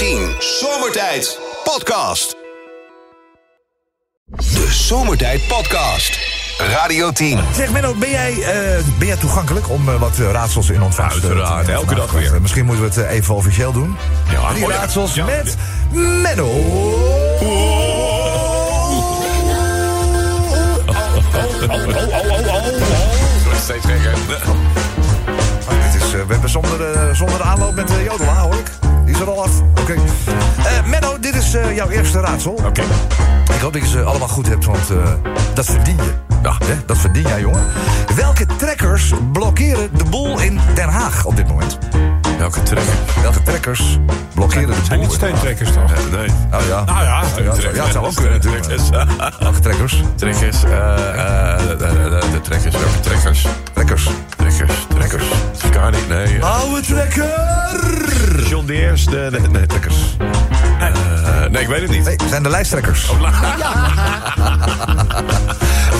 10 Zomertijd Podcast. De Zomertijd Podcast. Radio 10. Zeg Menno, ben jij, eh, ben jij toegankelijk om eh, wat raadsels in ontvangst Uiteraard, te nemen? elke dag weer. eh, Misschien moeten we het even officieel doen. Ja, oh ja. raadsels Ja. met Menno. wordt steeds gekker. Dit is, we hebben zonder, zonder aanloop met de jodela, hoor ik. Is er al af. Oké. Eh, Menno, dit is eh, jouw eerste raadsel. Oké. Ik hoop dat je ze allemaal goed hebt, want eh, dat verdien je. Ja, hè, dat verdien jij, jongen. Welke trekkers blokkeren de boel in Den Haag op dit moment? Welke trekker? Welke trekkers blokkeren de boel? zijn niet steentrekkers toch? Eh, nee. Oh ja. Nou ja, ja, het zou- ja, het zou ook kunnen natuurlijk. Trekkers. Welke trekkers? Trekkers. eh, eh, de, de, de, de trekkers. Welke trekkers? Trekkers. Trekkers. Trekkers. Ska niet, nee. Oude trekker! John Deers. De, de, nee, trekkers. Nee, ik weet het niet. Nee, zijn de lijsttrekkers.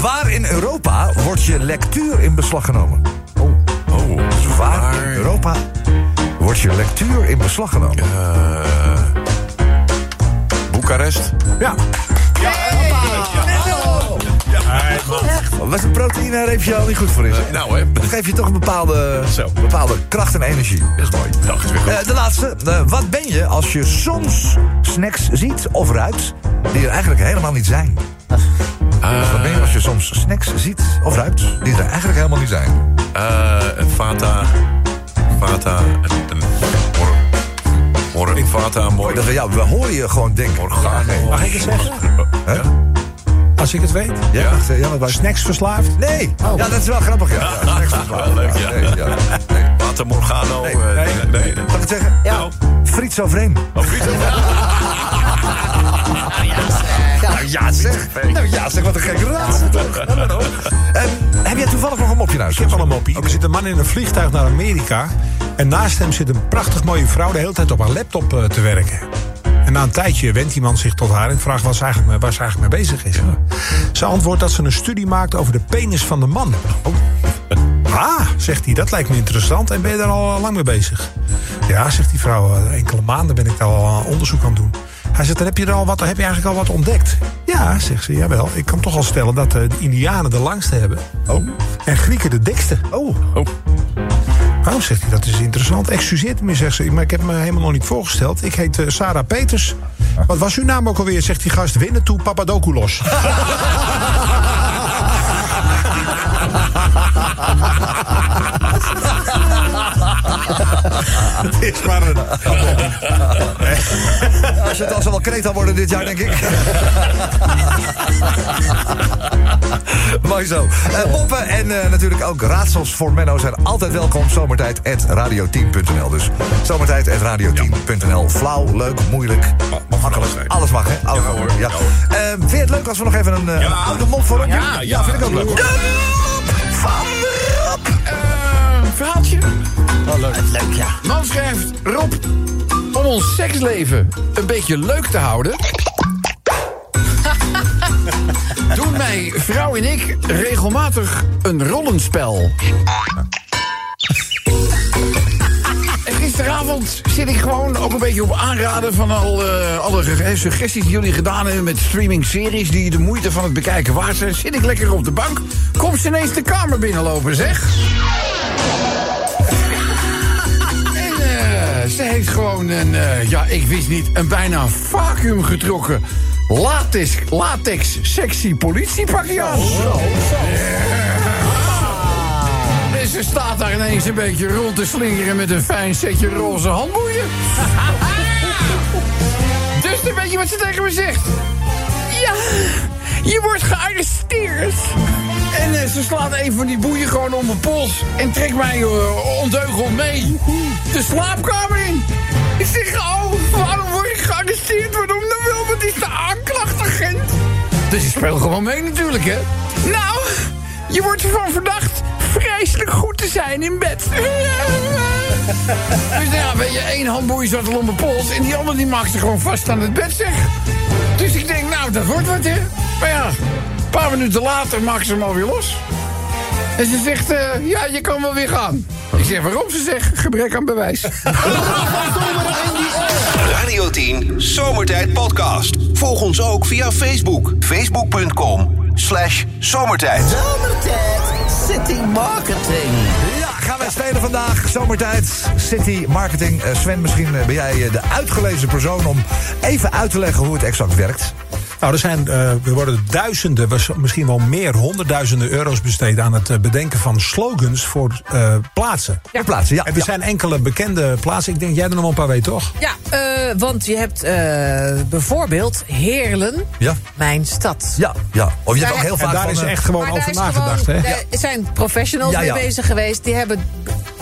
Waar in Europa wordt je lectuur in beslag genomen? Oh. Dus waar in Europa wordt je lectuur in beslag genomen? Eh, Boekarest. Ja. Was een proteïnereepje al niet goed voor is? hè? Nou, hè. Dat geeft je toch een bepaalde, Zo. bepaalde kracht en energie. Dat is mooi. Dag, is weer goed. Eh, de laatste. Eh, wat ben je als je soms snacks ziet of ruikt die er eigenlijk helemaal niet zijn? Wat ben je als je soms snacks ziet of ruikt die er eigenlijk helemaal niet zijn? Eh, een Fata. Fata. Mor, Mooi dat we, ja, we horen je gewoon denken. Organo. Mag ik het zeggen? Hè? Ja. Als ik het weet. Ja, Ja. wacht, ja, wat was- Snacks verslaafd? Nee, ja, dat is wel grappig. Ja, ja, snacks. Wel leuk, ja. Nee, ja. Nee. Fata Morgano. Nee, eh, nee. nee, nee. Mag ik het zeggen? Ja. Friet zo vreemd. Oh, Friet. Nou ja, zeg. Nou ja, zeg, wat een gekke raad. toch? Nou, nou. Ehm, heb jij toevallig nog een mopje naar huis? Ik heb al een moppie. Er zit een man in een vliegtuig naar Amerika. En naast hem zit een prachtig mooie vrouw de hele tijd op haar laptop eh, te werken. En na een tijdje wendt die man zich tot haar en vraagt waar ze eigenlijk mee, waar ze eigenlijk mee bezig is. Ze antwoordt dat ze een studie maakt over de penis van de man. Oh. Ah, zegt hij, dat lijkt me interessant. En ben je daar al lang mee bezig? Ja, zegt die vrouw, eh, enkele maanden ben ik daar al onderzoek aan het doen. Hij zegt, dan heb je, er al wat, heb je eigenlijk al wat ontdekt? Ja, zegt ze, jawel. Ik kan toch al stellen dat eh, de Indianen de langste hebben. Oh. En Grieken de dikste. Oh. Oh. Oh, zegt hij, dat is interessant. Excuseert me, zegt ze, maar ik heb me helemaal nog niet voorgesteld. Ik heet eh, Sarah Peters. Wat was uw naam ook alweer, zegt die gast. Winnen toe Papadopoulos. Het is maar een... Als je het al zal wel kreet worden dit jaar, denk ik. Mooi zo. Eh moppen en eh, natuurlijk ook raadsels voor Menno zijn altijd welkom. Zomertijd.radio10.nl Dus zomertijd.radio10.nl Flauw, leuk, moeilijk. mag alles zijn. Alles mag, hè? Alles Ja, mag, hoor. Ja. Eh, vind je het leuk als we nog even een eh, Ja. een oude mop voor doen? Ja, ja, vind ik ook leuk. De mop van Rob. Leuk. ja. Man schrijft, Rob, om ons seksleven een beetje leuk te houden... doen mij vrouw en ik regelmatig een rollenspel. En gisteravond zit ik gewoon ook een beetje op aanraden van al, eh, alle ge- suggesties die jullie gedaan hebben met streaming-series die de moeite van het bekijken waard zijn. Zit ik lekker op de bank, komt ze ineens de kamer binnenlopen, zeg. Gewoon een, eh, ja, ik wist niet, een bijna vacuüm getrokken latex, latex sexy politiepakje aan. En ze staat daar ineens een beetje rond te slingeren met een fijn setje roze handboeien. dus dan weet je wat ze tegen me zegt. Je wordt gearresteerd. En eh, ze slaat een van die boeien gewoon om mijn pols. En trekt mij uh, ondeugend mee de slaapkamer in. Ik zeg, oh, waarom word ik gearresteerd? Waarom dan wel? Wat is de aanklachtagent? Dus ik speel gewoon mee natuurlijk, hè. Nou, je wordt ervan verdacht vreselijk goed te zijn in bed. Dus nou ja, weet je, één handboei zat al om mijn pols... en die andere die maakte gewoon vast aan het bed, zeg. Dus ik denk, nou, dat wordt wat, hè. Maar ja, een paar minuten later maakt ze hem alweer los. En ze zegt, eh, ja, je kan wel weer gaan. Ik zeg, waarom? Ze zegt, gebrek aan bewijs. Radio Radio 10 Zomertijd Podcast. Volg ons ook via Facebook. Facebook.com slash zomertijd. Zomertijd City Marketing. Ja, gaan wij spelen vandaag. Zomertijd, City Marketing. Eh, Sven, misschien eh, ben jij de uitgelezen persoon om even uit te leggen hoe het exact werkt. Nou, er zijn, eh, er worden duizenden, was- misschien wel meer, honderdduizenden euro's besteed aan het eh, bedenken van slogans voor eh, plaatsen. Ja. Plaatsen, ja. En er ja. zijn enkele bekende plaatsen. Ik denk jij er nog wel een paar weet, toch? Ja, eh, want je hebt eh, bijvoorbeeld Heerlen, Ja. mijn stad. Ja, ja. Of je hebt ook Daar- heel En vaak daar van, is eh, echt gewoon daar over nagedacht, gewoon, hè? daar zijn professionals Ja, ja. mee bezig geweest. Die hebben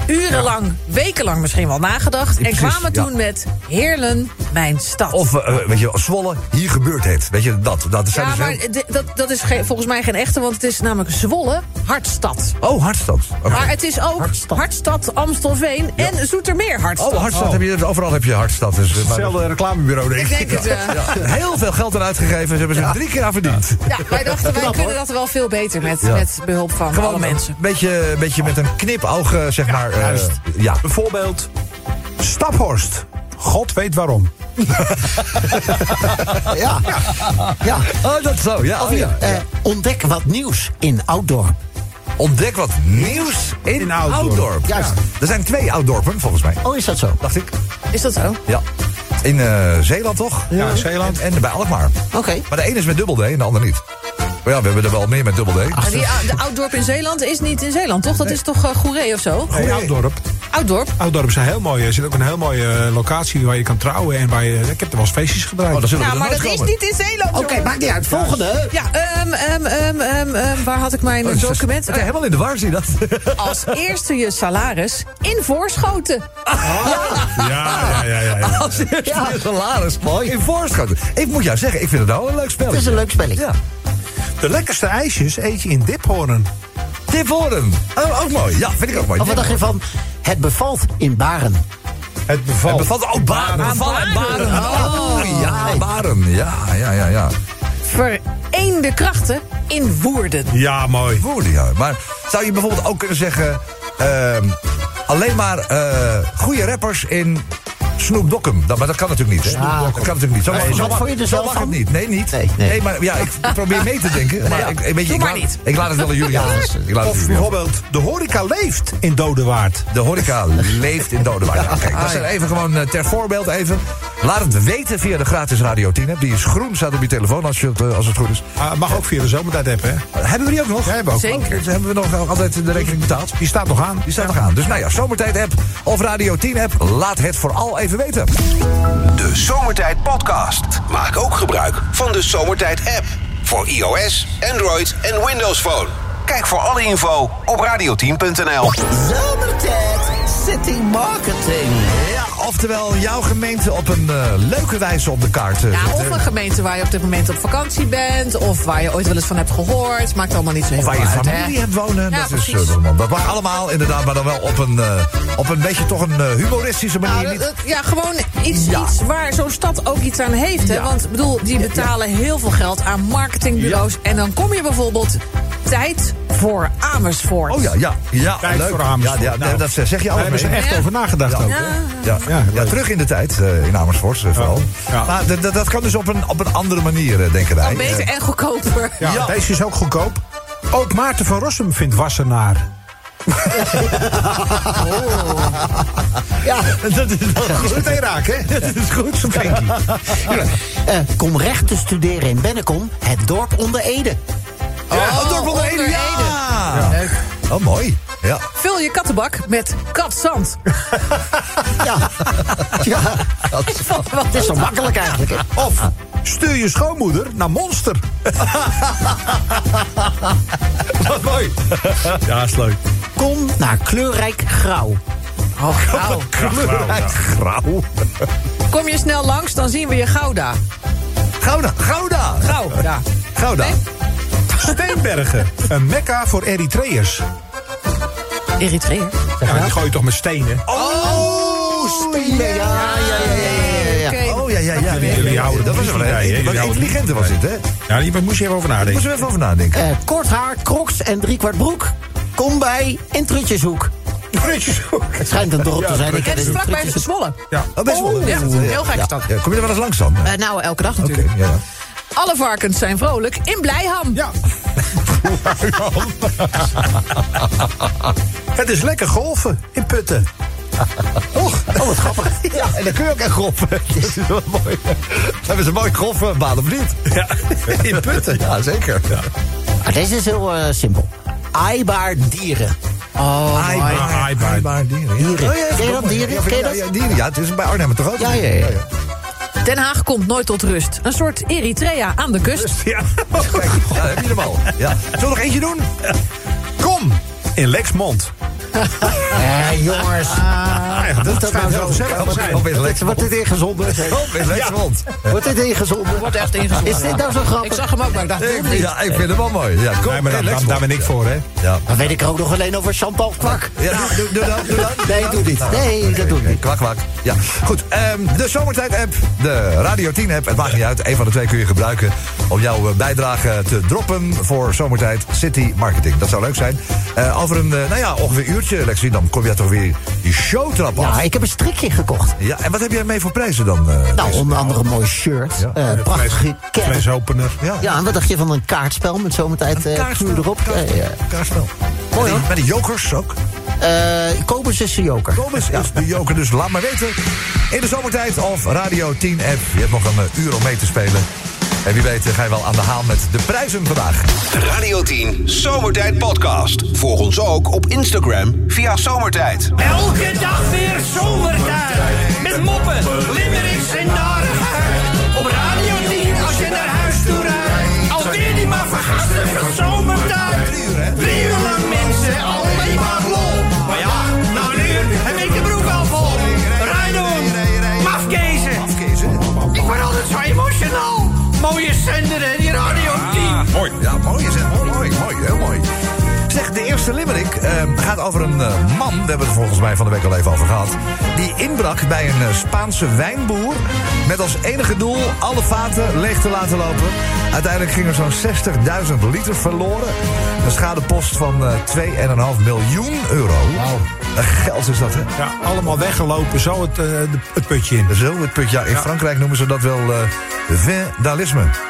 urenlang, wekenlang misschien wel nagedacht. En Precies, kwamen ja. toen met Heerlen, mijn stad. Of, eh, weet je, Zwolle, hier gebeurt het. Weet je, dat. dat zijn ja, dus maar heel- dat, dat is volgens mij geen echte, want het is namelijk Zwolle, Hartstad. Oh, Hartstad. Maar het is ook Hartstad, Amstelveen en Zoetermeer Hartstad. Oh, Hartstad, heb je, overal heb je Hartstad. Dus, eh, maar- Hetzelfde reclamebureau, denk Ik ik. denk het, Ja, heel veel geld aan uitgegeven. Ze hebben ze er drie keer aan verdiend. Ja, wij dachten, wij kunnen dat wel veel beter met, Ja. met behulp van alle een mensen. beetje, beetje met een knipoog, eh, zeg maar. Eh, juist. ja. Bijvoorbeeld Staphorst. God weet waarom. Ja. ja. Oh, dat zo. Ja, oh, ja. Eh, ontdek wat nieuws in Outdoor. Ontdek wat nieuws in, In Ouddorp. Ouddorp. Juist. Er zijn twee Ouddorpen, volgens mij. Oh, is dat zo? Dacht ik. Is dat zo? Ja. In eh, Zeeland, toch? Ja, Zeeland. En, en bij Alkmaar. Oké. Maar de ene is met dubbel D en de ander niet. Maar ja, we hebben er wel meer met dubbel D. En die, de Ouddorp in Zeeland is niet in Zeeland, toch? Dat is toch uh, Goeree of zo? Nee, Ouddorp. Ouddorp? Ouddorp is een heel mooie. Er zit ook een heel mooie eh, locatie waar je kan trouwen. En waar je, ik heb er wel eens feestjes gebruikt. Oh, dan zullen we Ja, maar dat is niet in Zeeland. Oké, jongen. maakt niet uit. Volgende. Ja, ehm, ehm, ehm, ehm, ehm, waar had ik mijn Oh, document? Het is helemaal in de war, zie je dat? Als eerste je salaris in Voorschoten. Ja, ja, ja. ja, ja. Als eerste je salaris. Mooi. In voorschoten. Ik moet jou zeggen, ik vind het wel een leuk spelletje. Het is een leuk spelletje. Ja. De lekkerste ijsjes eet je in Diphoorn. Tiphoorn. Oh, ook mooi. Ja, vind ik ook mooi. Of wat dacht je van het bevalt in Baren? Het bevalt. Het bevat ook Baren. Ah, Beval en Baren. Baren. Oh, ja, Baren. Ja, ja, ja, ja. Vereende krachten in Woerden. Ja, mooi. Woorden, ja. Maar zou je bijvoorbeeld ook kunnen zeggen... ehm, alleen maar eh goede rappers in Snoop Dokkum. Dat, maar dat kan natuurlijk niet. Hè? Dat kan natuurlijk niet. Zo, Nee, mag- zo je er zo mag het niet. Nee, niet. Nee, nee. maar ja, ik probeer mee te denken. Maar ik, weet je, Doe ik, laat, niet. ik laat het wel aan jullie aan. Ik laat het Of bijvoorbeeld, de horeca leeft in Dodewaard. De horeca leeft in Dodewaard. Ja, kijk, dat is even gewoon eh, ter voorbeeld even. Laat het weten via de gratis Radio 10 app. Die is groen, staat op je telefoon als, je het, eh, als het goed is. Ah, mag ook via de zomertijd hebben, hè? Hebben we die ook nog? Ja, hebben we ook. Zeker. Dus hebben we nog altijd de rekening betaald? Die staat nog aan. Die staat nog aan. Dus nou ja, Zomertijd app of Radio 10 app. Laat het vooral even weten. De Zomertijd Podcast. Maak ook gebruik van de Zomertijd app. Voor iOS, Android en Windows Phone. Kijk voor alle info op radio10.nl. Zomertijd City Marketing. Oftewel jouw gemeente op een eh, leuke wijze op de kaart eh, Ja, zetten. of een gemeente waar je op dit moment op vakantie bent. Of waar je ooit wel eens van hebt gehoord. Maakt allemaal niet zo heel Of waar veel je uit, hè? familie hebt wonen. Ja, dat, is, eh, dat mag allemaal inderdaad, maar dan wel op een, op een beetje toch een humoristische manier. Nou, dat- dat- ja, gewoon iets, Ja. iets waar zo'n stad ook iets aan heeft. Hè? Want ik bedoel, die betalen heel veel geld aan marketingbureaus. En dan kom je bijvoorbeeld tijd voor Amersfoort. Oh ja, ja, ja, Tijd leuk. voor Amersfoort. Ja, ja, Nou, dat zeg je Daar allemaal hebben ze mee. echt Ja. over nagedacht Ja. ook, Ja. hè? Ja, Ja, ja, terug in de tijd eh, in Amersfoort vooral. Ja. Maar d- d- dat kan dus op een, op een andere manier, eh, denken wij. Beter en goedkoper. Ja, Ja. deze is ook goedkoop. Ook Maarten van Rossum vindt Wassenaar. Ja, dat is wel goed. Meteen raak, hè? Dat is goed, zo Frankie. eh, kom recht te studeren in Bennekom, het dorp onder Ede. Oh, Dorp onder Ede, onder ja. Leuk. Oh, mooi. Ja. Vul je kattenbak met katzand. Ja, ja. Het is zo makkelijk eigenlijk. hè? Of stuur je schoonmoeder naar Monster. Wat mooi. Ja, is leuk. Kom naar kleurrijk grauw. Oh, gauw. Kleurrijk grauw. Kom je snel langs, dan zien we je Gouda. Gouda, Gouda. Gouda. Gouda. Nee? Steenbergen, een mekka voor Eritreërs. Eritrea. Ja, die gooi je toch met stenen? Oh, Ja, ja, ja, ja, ja, ja. Oké. Oh, ja, ja, ja. Jullie- jullie houden dat was wel een intelligente was dit, hè? Ja, die moest je even over nadenken. Moeten we even over nadenken. Eh, kort haar, crocs en driekwart broek. Kom bij in Trutjeshoek. Prutjeshoek. Het schijnt een dorp te zijn. Ik Het is het vlakbij. Zwolle. Ja. Oh, best wel. Ja, heel gek is dat. Ja, kom je er wel eens langs dan? Eh, nou, elke dag natuurlijk. Alle varkens zijn vrolijk in Blijham. Ja. Het is lekker golfen in Putten. Och, oh, wat grappig. Ja, en dan kun je ook echt. Dat is wel mooi. Dan hebben ze een mooi golfbaan, of niet? Ja. In Putten. Ja, zeker. Ja. Ah, deze is heel eh, simpel. Aaibaar dieren. Oh, aaibaar. Aaibaar dieren. Ja. Dieren. Oh, ja, Ken je dat, dieren? Ja, Ken je ja, dat? ja, dieren. Ja, het is bij Arnhem toch ook? Ja, ja, ja. Den Haag komt nooit tot rust. Een soort Eritrea aan de kust. Ja. Kijk, ja, heb je hem al. Ja. Zullen we nog eentje doen? Kom in Lexmond. Eh, jongens. Ja, Moet dat nou zo? Zeg, oh, Wordt op dit- Lexmond. Wordt dit ingezonden? Op Lexmond. Wordt dit ingezonden? Wordt echt ingezonden. Is dit nou zo Ik grappig? zag hem ook, maar ik dacht, hem niet. Ja, ik vind hem wel mooi. Ja, kom Nee, maar in daar, ben ik voor, hè. Ja. Dan weet ik er ook nog alleen over Chantal Kwak. Ja, doe, doe, doe dat, doe dat. Nee, doe niet. Nee, dat doe ik niet. Kwak, kwak. Ja, goed. ehm, de Zomertijd-app, de Radio 10-app. Het maakt niet uit. Een van de twee kun je gebruiken om jouw eh, bijdrage te droppen voor Zomertijd City Marketing. Dat zou leuk zijn. Eh, over een, eh, nou ja, ongeveer een uurtje, Lexie, dan kom je toch weer die showtrap Ja, ik heb een strikje gekocht. Ja, en wat heb jij mee voor prijzen dan? eh, Nou, onder andere een mooi shirt. Ja. eh, prachtige cap. Flesopener. ja. Ja, en wat dacht je van een kaartspel met zomertijd eh kaartspel. erop? Kaartspel. Ja, ja. Kaartspel. Mooi, hoor. met die jokers ook. Eh, Kobus is de joker. Thomas is de joker, dus laat maar weten. In de zomertijd of Radio 10 app. Je hebt nog een eh, uur om mee te spelen. En wie weet eh, ga je wel aan de haal met de prijzen vandaag. Radio 10 Zomertijd Podcast. Volg ons ook op Instagram via Zomertijd. Elke dag weer zomertijd. Met moppen, limmerings en narigheid. Op Radio 10 als je naar huis toe rijdt. Alweer die maar van zomertijd. Drie uur lang mensen, Mooi. Ja, mooi is het. Mooi, mooi, mooi. Heel mooi. Zeg, de eerste limerick eh, gaat over een eh, man, we hebben het volgens mij van de week al even over gehad, die inbrak bij een eh, Spaanse wijnboer met als enige doel alle vaten leeg te laten lopen. Uiteindelijk ging er zo'n 60.000 liter verloren. Een schadepost van eh 2,5 miljoen euro. Wauw. Geld is dat, hè? Ja, allemaal weggelopen, zo het, eh, het putje in. Zo, het put, ja, in Frankrijk noemen ze dat wel eh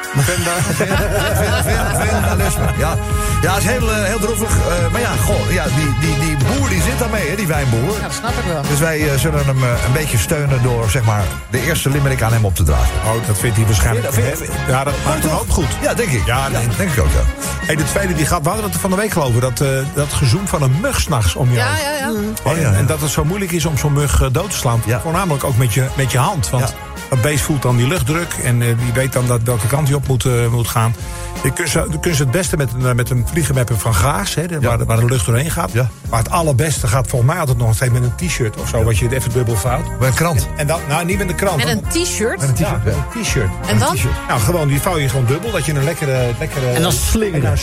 Vandalisme, ja. Ja, is heel, eh, heel droevig. Eh, maar ja, goh, ja, die, die, die boer die zit daarmee, hè, die wijnboer. Ja, dat snap ik wel. Dus wij eh, zullen hem eh, een beetje steunen door, zeg maar, de eerste limerick aan hem op te dragen. Oh, dat vindt hij waarschijnlijk. Vind je dat- vind je- Ja, dat maakt hem ook goed. Ja, denk ik. Ja, nee. denk ik ook, ja. Hey, de tweede die gaat, we hadden het van de week geloven, dat, eh, dat gezoem van een mug s'nachts om je Ja, hoofd. ja, ja. Oh, ja, En, ja. en dat het zo moeilijk is om zo'n mug dood te slaan. Ja. Voornamelijk ook met je, met je hand. Want Het beest voelt dan die luchtdruk. En eh, die weet dan dat, welke kant hij op moet, eh, moet gaan. Je kunt, ze, je kunt ze het beste met een, eh, met een vliegenmapper van gaas. Hè, de- Ja. waar, de- waar de lucht doorheen gaat. Ja. Maar het allerbeste gaat volgens mij altijd nog steeds met een t-shirt of zo. Wat je even dubbel vouwt. Bij een krant. En dan, nou, niet met een krant. Met een t-shirt. Met een t-shirt, met ja. een t-shirt. En dan? Nou, gewoon, die vouw je gewoon dubbel. Dat je een lekkere... lekkere En dan slingeren.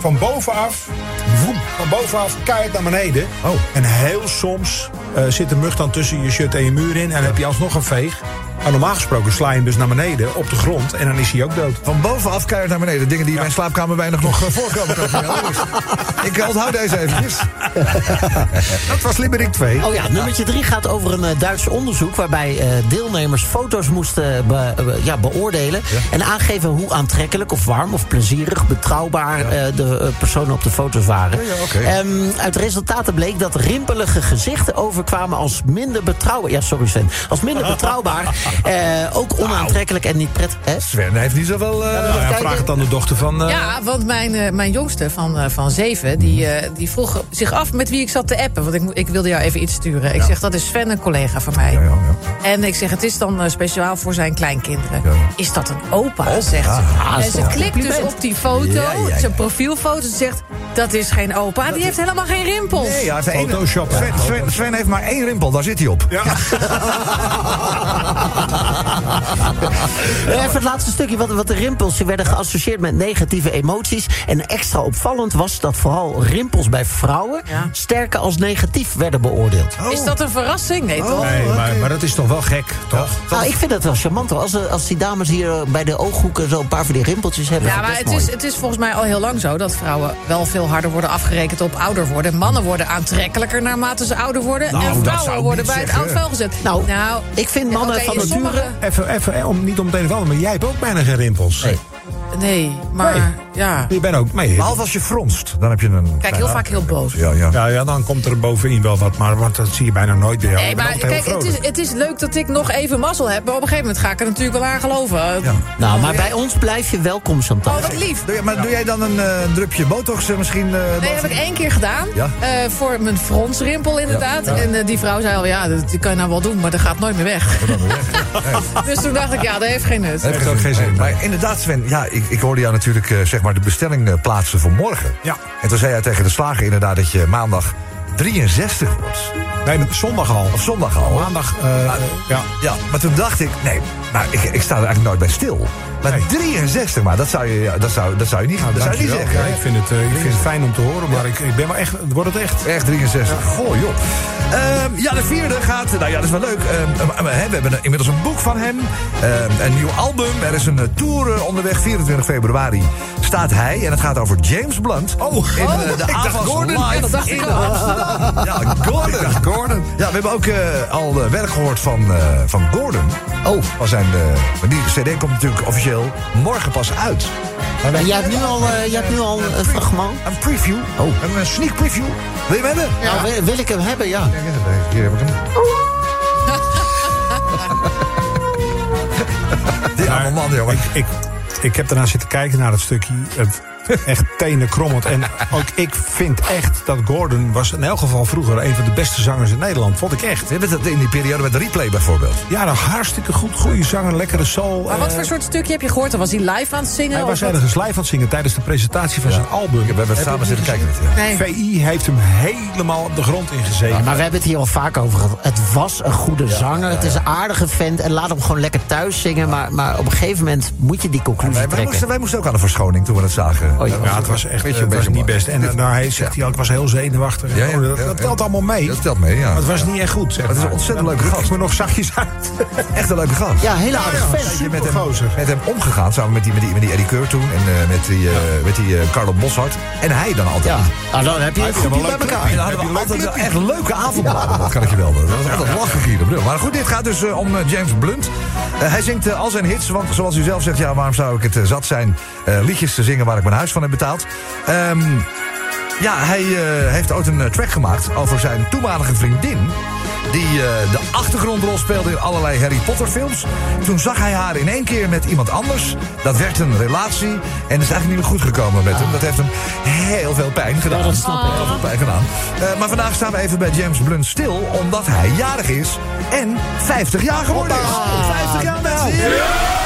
van bovenaf, woem, van bovenaf keihard naar beneden. Oh. En heel soms eh, zit de mug dan tussen je shirt en je muur in. En dan heb je alsnog een veeg. Maar normaal gesproken sla je hem dus naar beneden op de grond. En dan is hij ook dood. Van bovenaf keihard naar beneden. Dingen die in mijn slaapkamer weinig nog eh, voorkomen. ik eh, onthoud deze eventjes. Dat was Limerick 2. Oh ja, nummertje drie gaat over een eh, Duits onderzoek... waarbij eh, deelnemers foto's moesten be- be- ja, beoordelen... en aangeven hoe aantrekkelijk of warm of plezierig... betrouwbaar eh, de personen op de foto's waren. Ja, ja, oké. Ehm, uit de resultaten bleek dat rimpelige gezichten overkwamen als minder betrouwbaar... Ja, sorry Sven. Als minder betrouwbaar. Eh, ook onaantrekkelijk en niet prettig. Hè? Sven heeft niet zoveel... eh, Ja, Nou ja, kijken. vraag het aan de dochter van... eh, Ja, want mijn, eh, mijn jongste van, eh, van zeven, die, eh, die vroeg zich af met wie ik zat te appen. Want ik, ik wilde jou even iets sturen. Ik zeg, dat is Sven, een collega van mij. Ja, ja, ja. En ik zeg, het is dan eh, speciaal voor zijn kleinkinderen. Ja. Is dat een opa, zegt ja. ze. Ah, en ze klikt dus op die foto, Ja, ja, ja. zijn profielfoto. Ze zegt, dat is geen opa, die heeft helemaal geen rimpels. Nee, ja, Sven, Photoshop? Sven, Sven, Sven heeft maar één rimpel, daar zit hij op. Ja. Even het laatste stukje. Wat, wat de rimpels die werden geassocieerd met negatieve emoties. En extra opvallend was dat vooral rimpels bij vrouwen... Ja. sterker als negatief werden beoordeeld. Is dat een verrassing? Nee, toch? Nee, maar, maar dat is toch wel gek, toch? Nou, ik vind dat wel charmant. Als, eh, als die dames hier eh, bij de ooghoeken zo een paar van die rimpeltjes hebben. Ja, maar het is, het is volgens mij al heel lang zo dat vrouwen wel veel harder worden afgerekend op ouder worden. Mannen worden aantrekkelijker naarmate ze ouder worden. Nou, en vrouwen worden bij het oud vuil gezet. Nou, ik vind mannen van in Even, even om, niet om het een of ander, maar jij hebt ook bijna geen rimpels. Nee. Nee, maar Nee. ja. Je bent ook mee. Behalve als je fronst, dan heb je een... Kijk, heel vaak heel boos. Ja, ja. Ja, ja, dan komt er bovenin wel wat, maar want dat zie je bijna nooit bij jou. Nee, maar kijk, het is, het is leuk dat ik nog even mazzel heb. Maar op een gegeven moment ga ik er natuurlijk wel aan geloven. Nou, maar bij ons blijf je welkom, Chantal. Oh, wat lief. Doe je- maar doe jij dan een eh, drupje botox eh, misschien? eh, Nee, boven- heb ik één keer gedaan. Ja. Eh, voor mijn fronsrimpel inderdaad. En eh, die vrouw zei al, ja, dat kan je nou wel doen, maar dat gaat nooit meer weg. dus toen dacht ik, ja, dat heeft geen nut. Heeft Heeft ook geen zin, Maar inderdaad, Sven, ja, ik, ik hoorde jou natuurlijk eh, zeg maar de bestelling eh, plaatsen voor morgen. Ja. En toen zei jij tegen de slager inderdaad dat je maandag 63 wordt. Nee, zondag al. Of zondag al. Maandag, eh, ja. Ja, maar toen dacht ik, nee, maar ik, ik sta er eigenlijk nooit bij stil. Maar Nee. 63, maar dat zou je, ja, dat zou, dat zou je niet, Nou, dat zou je niet zeggen. Ja, ik, vind het, eh, ik vind het fijn om te horen, maar ik, ik ben wel echt, wordt het echt. Echt 63. Goh, joh. Ehm, ja, de vierde gaat... Nou ja, dat is wel leuk. Ehm, eh, we hebben een- inmiddels een boek van hem. Ehm, een nieuw album. Er is een eh, tour onderweg. 24 februari staat hij. En het gaat over James Blunt. Oh, in eh, de ik dacht AFAS Gordon. Live Ja, dat dacht in. Amsterdam. Ja, Gordon. Gordon. Ja, we hebben ook eh, al eh, werk gehoord van, eh, van Gordon. Oh. Van zijn, maar die cd komt natuurlijk officieel morgen pas uit. Maar En jij hebt nu al, eh, jij hebt nu al een fragment. Een preview. Oh. Een eh, sneak preview. Wil je hem hebben? Nou, wil, wil ik hem hebben, ja. Hier heb ik hem. Die arme man, jongen. Ik, ik, ik heb daarna zitten kijken naar het stukje. Het, echt tenen krommend. En ook ik vind echt dat Gordon was in elk geval vroeger een van de beste zangers in Nederland. Vond ik echt. Het in die periode met de replay bijvoorbeeld. Ja, nou, hartstikke goed. Goede zanger, lekkere soul. Maar wat eh, voor soort stukje heb je gehoord? Dan was hij live aan het zingen? Hij was ergens live aan het zingen tijdens de presentatie van zijn album. We hebben Heb samen zitten het kijken. Nee. VI heeft hem helemaal op de grond ingezeten. Ja, maar we hebben het hier al vaak over gehad. Het was een goede zanger. Het is een aardige vent. En laat hem gewoon lekker thuis zingen. Maar, maar op een gegeven moment moet je die conclusie Wij, wij, trekken. moesten, wij moesten ook aan de verschoning toen we het zagen. Oh, ja. Ja, het was echt Beetje- eh, het was niet best. En eh, nou, hij zegt hij al, ik was heel zenuwachtig. Ja, ja, Oh, dat, ja, dat ja. telt allemaal mee. Dat telt mee, ja. Maar het was niet echt goed. Zeg Het is een maar. ontzettend leuke gast. ik me nog zachtjes uit. Echt een leuke gast. Ja, hele vent. Dat je met hem, met hem omgegaan, samen met die, met die, met die Eddie Keur toen. En eh, met die, eh met die eh, Carlo Boshart. En hij dan altijd. Ja, nou, dan heb je het goed bij leuk elkaar. En dan hadden we altijd echt leuke avonden. Dat kan ik je wel doen. Dat was altijd lachen hier. Maar goed, dit gaat dus om James Blunt. Hij zingt al zijn hits, want zoals u zelf zegt... ja, waarom zou ik het zat zijn eh, liedjes te zingen waar ik mijn huis van heb betaald? Ehm, ja, hij eh, heeft ooit een eh, track gemaakt over zijn toenmalige vriendin... die eh, de achtergrondrol speelde in allerlei Harry Potter films. Toen zag hij haar in één keer met iemand anders. Dat werd een relatie en is eigenlijk niet meer goed gekomen met hem. Dat heeft hem heel veel pijn gedaan. Ja, dat snap ik. Heel veel pijn gedaan. Maar vandaag staan we even bij James Blunt stil... omdat hij jarig is en 50 jaar geworden is. 50 jaar!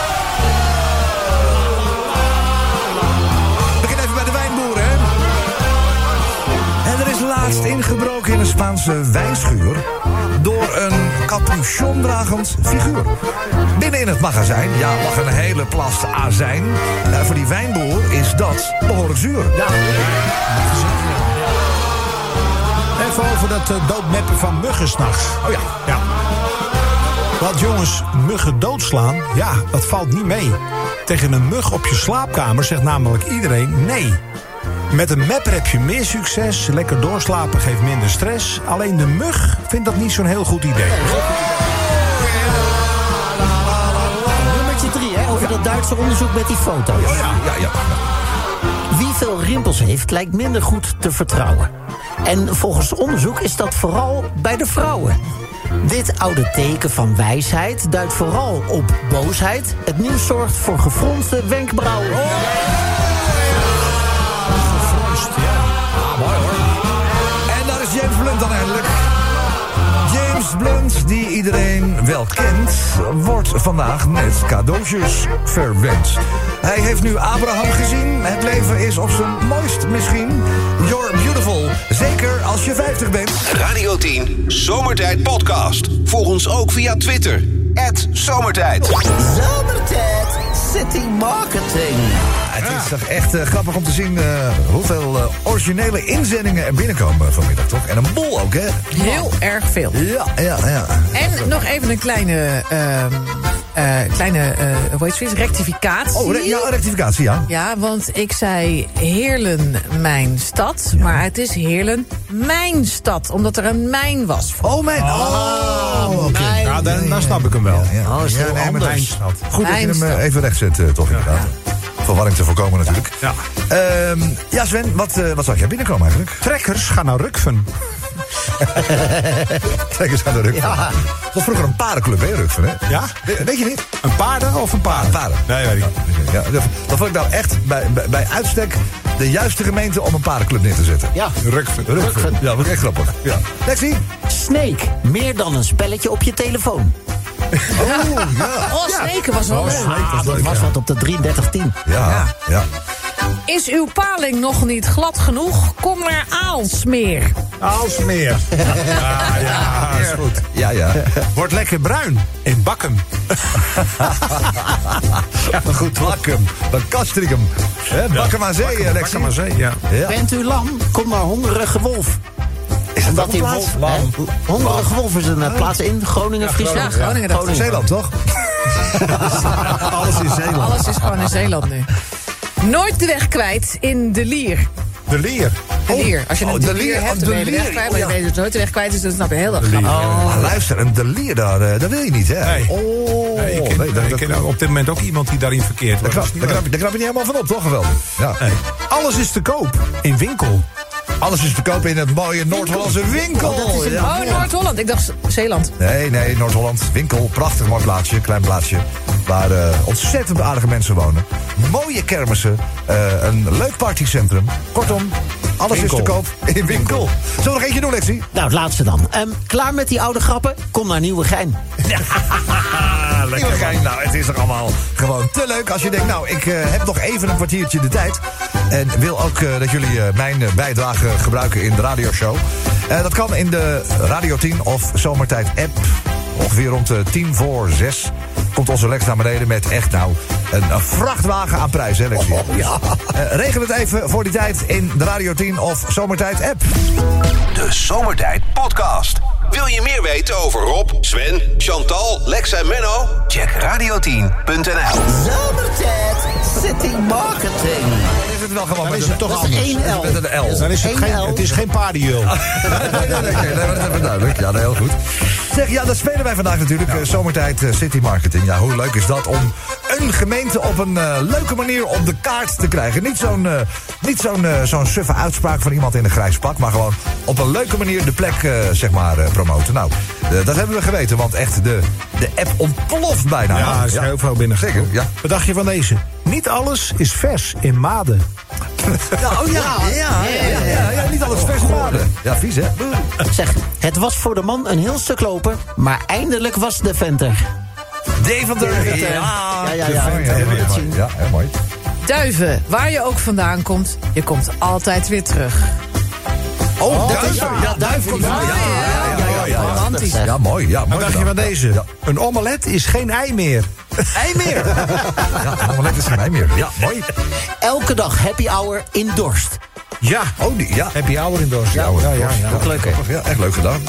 Laatst ingebroken in een Spaanse wijnschuur... door een capuchon-dragend figuur. Binnen in het magazijn, ja, lag een hele plas azijn. Nou, voor die wijnboer is dat behoorlijk zuur. Ja. Even over dat uh, doodmeppen van muggen s'nachts. Oh ja. Ja. Want jongens, muggen doodslaan, ja, dat valt niet mee. Tegen een mug op je slaapkamer zegt namelijk iedereen nee. Met een mapper heb je meer succes. Lekker doorslapen geeft minder stress. Alleen de mug vindt dat niet zo'n heel goed idee. Nummertje drie, hè, over dat Duitse onderzoek met die foto's. Ja, ja, ja. Wie veel rimpels heeft, lijkt minder goed te vertrouwen. En volgens onderzoek is dat vooral bij de vrouwen. Dit oude teken van wijsheid duidt vooral op boosheid. Het nieuws zorgt voor gefronste wenkbrauwen. En Blunt, die iedereen wel kent, wordt vandaag met cadeautjes verwend. Hij heeft nu Abraham gezien. Het leven is op zijn mooist misschien. You're beautiful. Zeker als je 50 bent. Radio 10 Zomertijd Podcast. Volg ons ook via Twitter. Zomertijd. Zomertijd City Marketing. Het is toch echt eh, grappig om te zien eh, hoeveel eh, originele inzendingen er binnenkomen vanmiddag, toch? En een bol ook, hè? Heel erg veel. Ja, ja, ja. En nog even een kleine, ehm, eh, kleine eh, hoe heet zoiets, rectificatie. Oh, re- ja, rectificatie, ja. Ja, want ik zei Heerlen mijn stad, maar het is Heerlen mijn stad, omdat er een mijn was. Oh, mijn. Oh, oké. Ja, dan, dan snap ik hem wel. Ja, ja. Oh, is Ja, heel nee, maar anders. Eindstad. Goed dat je hem eh, even recht zet, toch inderdaad. Verwarring te voorkomen natuurlijk. Ja. Ehm, ja, Sven, wat, eh, wat zag jij binnenkomen eigenlijk? Trekkers gaan naar Rukven. Kijk eens aan de Rukven. Dat was vroeger een paardenclub, hè, Rukven, hè? Ja? We- Weet je niet? Een paarden of een paard? Paarden. Nee, weet ik niet. Ja, dat, vond ik nou echt bij, bij, bij uitstek de juiste gemeente om een paardenclub neer te zetten. Ja. Rukven. Rukven. Ja, dat ik echt grappig. Ja. Lexi? Snake. Meer dan een spelletje op je telefoon. Oh, ja. Oh, sneken was wel leuk. Ah, dat was wat op de 3310. Ja, ja. Is uw paling nog niet glad genoeg? Kom naar Aalsmeer. Aalsmeer. Ja, ja, is goed. Ja, ja. Wordt lekker bruin. In bakken. ja maar goed, Bakkum. Bij Castricum. Hè, Bakkum aan zee, Lexi. Bakken maar zee. Ja. Bent u lam? Kom naar Hongerige Wolf. Is dat Omdat plaats? wolf, hè, Hongerige Wolf is een eh, plaats in Groningen, Friesland. Ja, Groningen. dat- Zeeland, toch? Alles in Zeeland. Alles is gewoon in Zeeland nu. Nooit de weg kwijt in de Lier. De leer. De Lier. Als je oh, een de de Lier, Lier oh, hebt, de dan ben je de Lier. weg kwijt. Oh, Maar je weet dat het nooit de weg kwijt is, dus dan snap je heel erg grappig. Maar luister, een delier daar, eh, dat wil je niet, hè? Nee. Oh, Nee, ik ken, nee, dat, ik dat, ken op dit moment ook iemand die daarin verkeerd daar wordt. daar knap, knap je niet helemaal van op, toch? Geweldig. Ja. Nee. Alles is te koop in winkel. Alles is te koop in het mooie Noord-Hollandse winkel. Oh, dat is in- Ja. Oh, Noord-Holland. Ik dacht Zeeland. Nee, nee, Noord-Holland. Winkel, prachtig mooi plaatsje, klein plaatsje. Waar eh, ontzettend aardige mensen wonen. Mooie kermissen, eh, een leuk partycentrum. Kortom, alles Winkel. is te koop in winkel. Zullen we nog eentje doen, Lexi? Nou, het laatste dan. Ehm, klaar met die oude grappen? Kom naar Nieuwegein. Nou, het is er allemaal gewoon te leuk. Als je denkt, nou, ik eh, heb nog even een kwartiertje de tijd. En wil ook eh, dat jullie eh, mijn bijdrage gebruiken in de radioshow. Dat kan in de Radio 10 of Zomertijd app. Ongeveer rond de 10 voor 6 komt onze Lex naar beneden met echt nou een, een vrachtwagen aan prijs, hè, Lexi? ja. regel het even voor die tijd in de Radio 10 of Zomertijd app. De Zomertijd Podcast. Wil je meer weten over Rob, Sven, Chantal, Lex en Menno? Check radio10.nl. Zomertijd City Marketing. Is het wel gewoon Dan met is een- het toch Dat is anders. één L. Met een L. Dan is het, Eén geen, L. het is geen paardenjul. nee, nee, nee, nee, maar dat is even duidelijk. Ja, nee, heel goed. Zeg, ja, dat spelen wij vandaag natuurlijk. eh, Zomertijd eh, City Marketing. Ja, hoe leuk is dat om een gemeente op een eh, leuke manier op de kaart te krijgen? Niet zo'n eh, niet zo'n zo'n suffe uitspraak van iemand in een grijs pak, maar gewoon op een leuke manier de plek, zeg maar, eh, promoten. Nou, dat hebben we geweten, want echt, de, de app ontploft bijna. Ja, er is heel veel binnen. Zeker, ja. Wat dacht je van deze? Niet alles is vers in Maden. Ja, oh ja, ja, ja, ja, ja, ja, niet alles vers maden. Ja, vies, hè? Zeg, het was voor de man een heel stuk lopen, maar eindelijk was de venter. Deventer. Ja, Ja, ja, ja. Heel mooi. Duiven, waar je ook vandaan komt, je komt altijd weer terug. Oh, is- duiven. ja, duiven komt Ja, ja, ja, ja, ja, ja. Romantisch. Ja, mooi. Ja, Wat mooi dacht je gedaan. van deze? Ja. Een omelet is geen ei meer. Ei meer. Ja, allemaal lekker geen ei meer. Ja, mooi. Elke dag happy hour in Dorst. Ja. Oh, die, ja. Je ouder in Dorst? Ja, ja, ja. ja. Ook leuk, hè? Ja, echt leuk gedaan.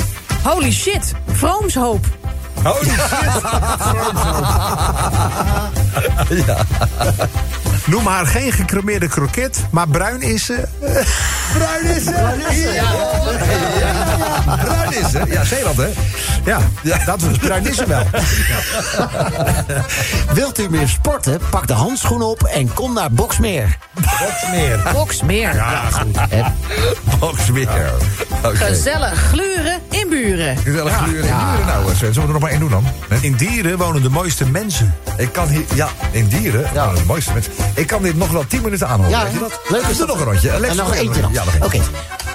Holy shit, Vroomshoop. Die shit. Noem haar geen gecremeerde kroket, maar bruin is ze. Bruin is ze. Ja. Bruin is ze. Ja, Zeeland, hè? Ja, dat was bruin is ze wel. Wilt u meer sporten? Pak de handschoenen op en kom naar Boksmeer. Boksmeer. Boksmeer. Ja, goed. Boksmeer. Oké. Gezellig gluren in buren. Gluren in dieren. Nou, Sven, zullen we er nog maar één doen dan? Hè? In dieren wonen de mooiste mensen. Ik kan hier... Ja, in dieren. Ja. Nou, het mooiste mensen. Ik kan dit nog wel tien minuten aanhouden. Ja, weet je dat? leuk is Doe dat. nog een rondje. En nog een eentje dan. Ja, nog. Oké.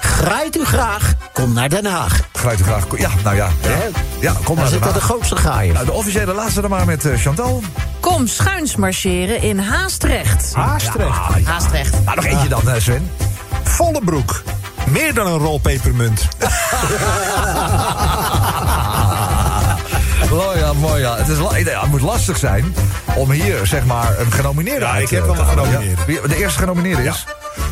Grijt u graag, kom naar Den Haag. Grijt u graag. Ja, nou ja. Ja, ja kom Daar maar. zitten de grootste gaaien. Nou, de officiële laatste dan maar met eh, Chantal. Kom schuins marcheren in Haastrecht. Haastrecht. Haastrecht. Nou, nog eentje dan, eh, Sven. Volle broek. Meer dan een rol pepermunt. Oh ja, mooi ja. Het, is, la- ja, het moet lastig zijn om hier zeg maar een genomineerde Ja, uit ik heb wel een genomineerde. Ja. De eerste genomineerde is?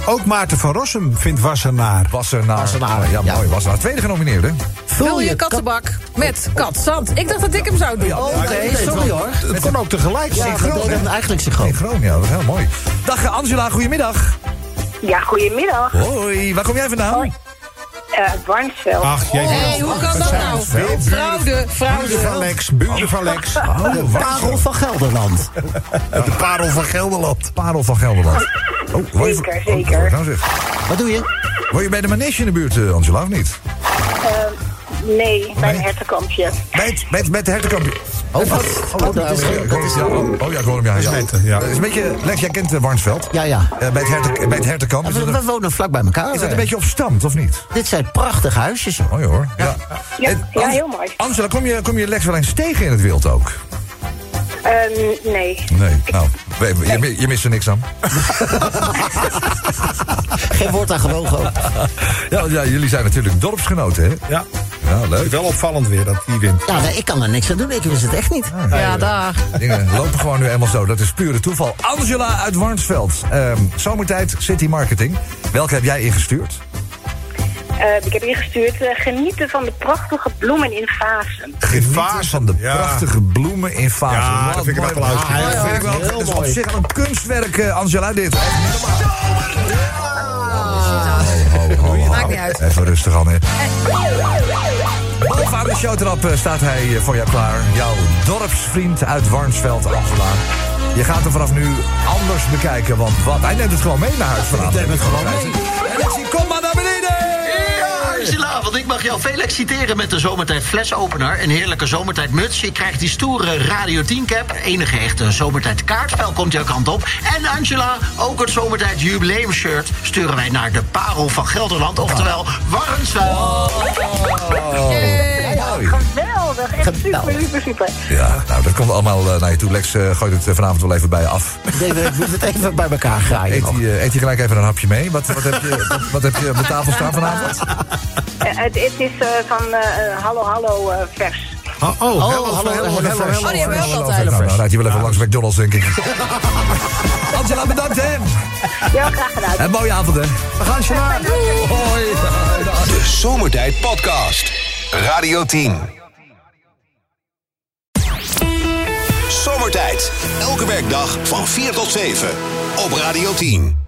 Ook Maarten van Rossum vindt Wassenaar. Wassenaar. Wassenaar, Ja, ja. mooi. Wassenaar. Tweede genomineerde. Vul je kattenbak met katzand. Ik dacht dat ik hem zou doen. Oké, sorry hoor. Het kon ook tegelijk Ja, synchroon, eigenlijk synchroon. Synchroon, ja. Dat is heel mooi. Dag Angela, goedemiddag. Ja, goedemiddag. Hoi, waar kom jij vandaan? Hoi. Eh Warnsveld. Ach, jij hoe kan dat nou? Fraude, fraude. van Lex, buren van Lex. De parel van Gelderland. De parel van Gelderland. Parel van Gelderland. Oh, je- Zeker, oh, zeker. nou zeg. Wat doe je? Word je bij de manege in de buurt, eh, Angela, of niet? Nee, bij een hertenkampje. Bij het, bij het, bij het hertenkampje. Oh, wat? Oh, dat is Ja, ik hoor hem, ja. Oh ja, ik hoor hem, ja. is een beetje, Lex, jij kent eh, Warnsveld. Ja, ja. Eh, bij, het herten, bij het hertenkamp. We, wonen vlak bij elkaar. is dat een beetje op stand, of niet? Dit zijn prachtige huisjes. Mooi hoor. Ja, Ja, En ja, Ans- heel mooi. Angela, kom je, kom je Lex wel eens tegen in het wild ook? Ehm, nee. Nee, nou, je, je mist er niks aan. Geen woord aan gelogen ook. Ja, ja, jullie zijn natuurlijk dorpsgenoten, hè? Ja, Ja, leuk. wel opvallend weer dat die wint. Ja, ik kan er niks aan doen. Ik wist het echt niet. Ja, daar. Dingen lopen gewoon nu eenmaal zo. Dat is pure toeval. Angela uit Warnsveld. Ehm, zomertijd City Marketing. Welke heb jij ingestuurd? Eh, ik heb ingestuurd. eh, genieten van de prachtige bloemen in vazen. Genieten vazen, van de ja. prachtige bloemen in fase. Ja, Wat dat vind ik applaus. Ja, dat vind ik wel. Is op zich wel een kunstwerk, eh, Angela, dit. Echt niet normaal. Ho, ho, ho. Maakt niet uit. Even rustig aan, hè. Bovenaan de showtrap eh, staat hij eh, voor jou klaar. Jouw dorpsvriend uit Warnsveld, Angela. Je gaat hem vanaf nu anders bekijken, want wat? Hij neemt het gewoon mee naar huis vanavond. neem het gewoon mee. En ik zie, kom maar naar beneden! Want ik mag jou veel exciteren met de Zomertijd flesopener. Een heerlijke Zomertijd muts. Je krijgt die stoere Radio 10 cap. Enige echte Zomertijd kaartspel komt jouw kant op. En Angela, ook het Zomertijd jubileum shirt sturen wij naar de Parel van Gelderland. Oftewel. Mooi. Geweldig. Echt super, Geweldig. super, super. Ja, nou, dat komt allemaal eh, naar je toe. Lex uh, gooit het eh, vanavond wel even bij je af. Nee, we moeten het even bij elkaar graaien. Eet je, eet je gelijk even een hapje mee? Wat, wat, heb, je, wat, wat heb je op de tafel staan vanavond? Eh, het, het is eh, van eh, eh, Hallo Hallo eh, vers. Oh, oh, hallo, hello, hallo, hello, hello, hello, hello. Oh, die hebben we ook Nou, altijd. nou, hij wel even langs McDonald's, denk ik. Angela, bedankt hè. Ja, graag gedaan. En mooie avond hè. We gaan je naar. Hoi. De Zomertijd Podcast. Radio 10. Zomertijd. Elke werkdag van 4 tot 7. Op Radio 10.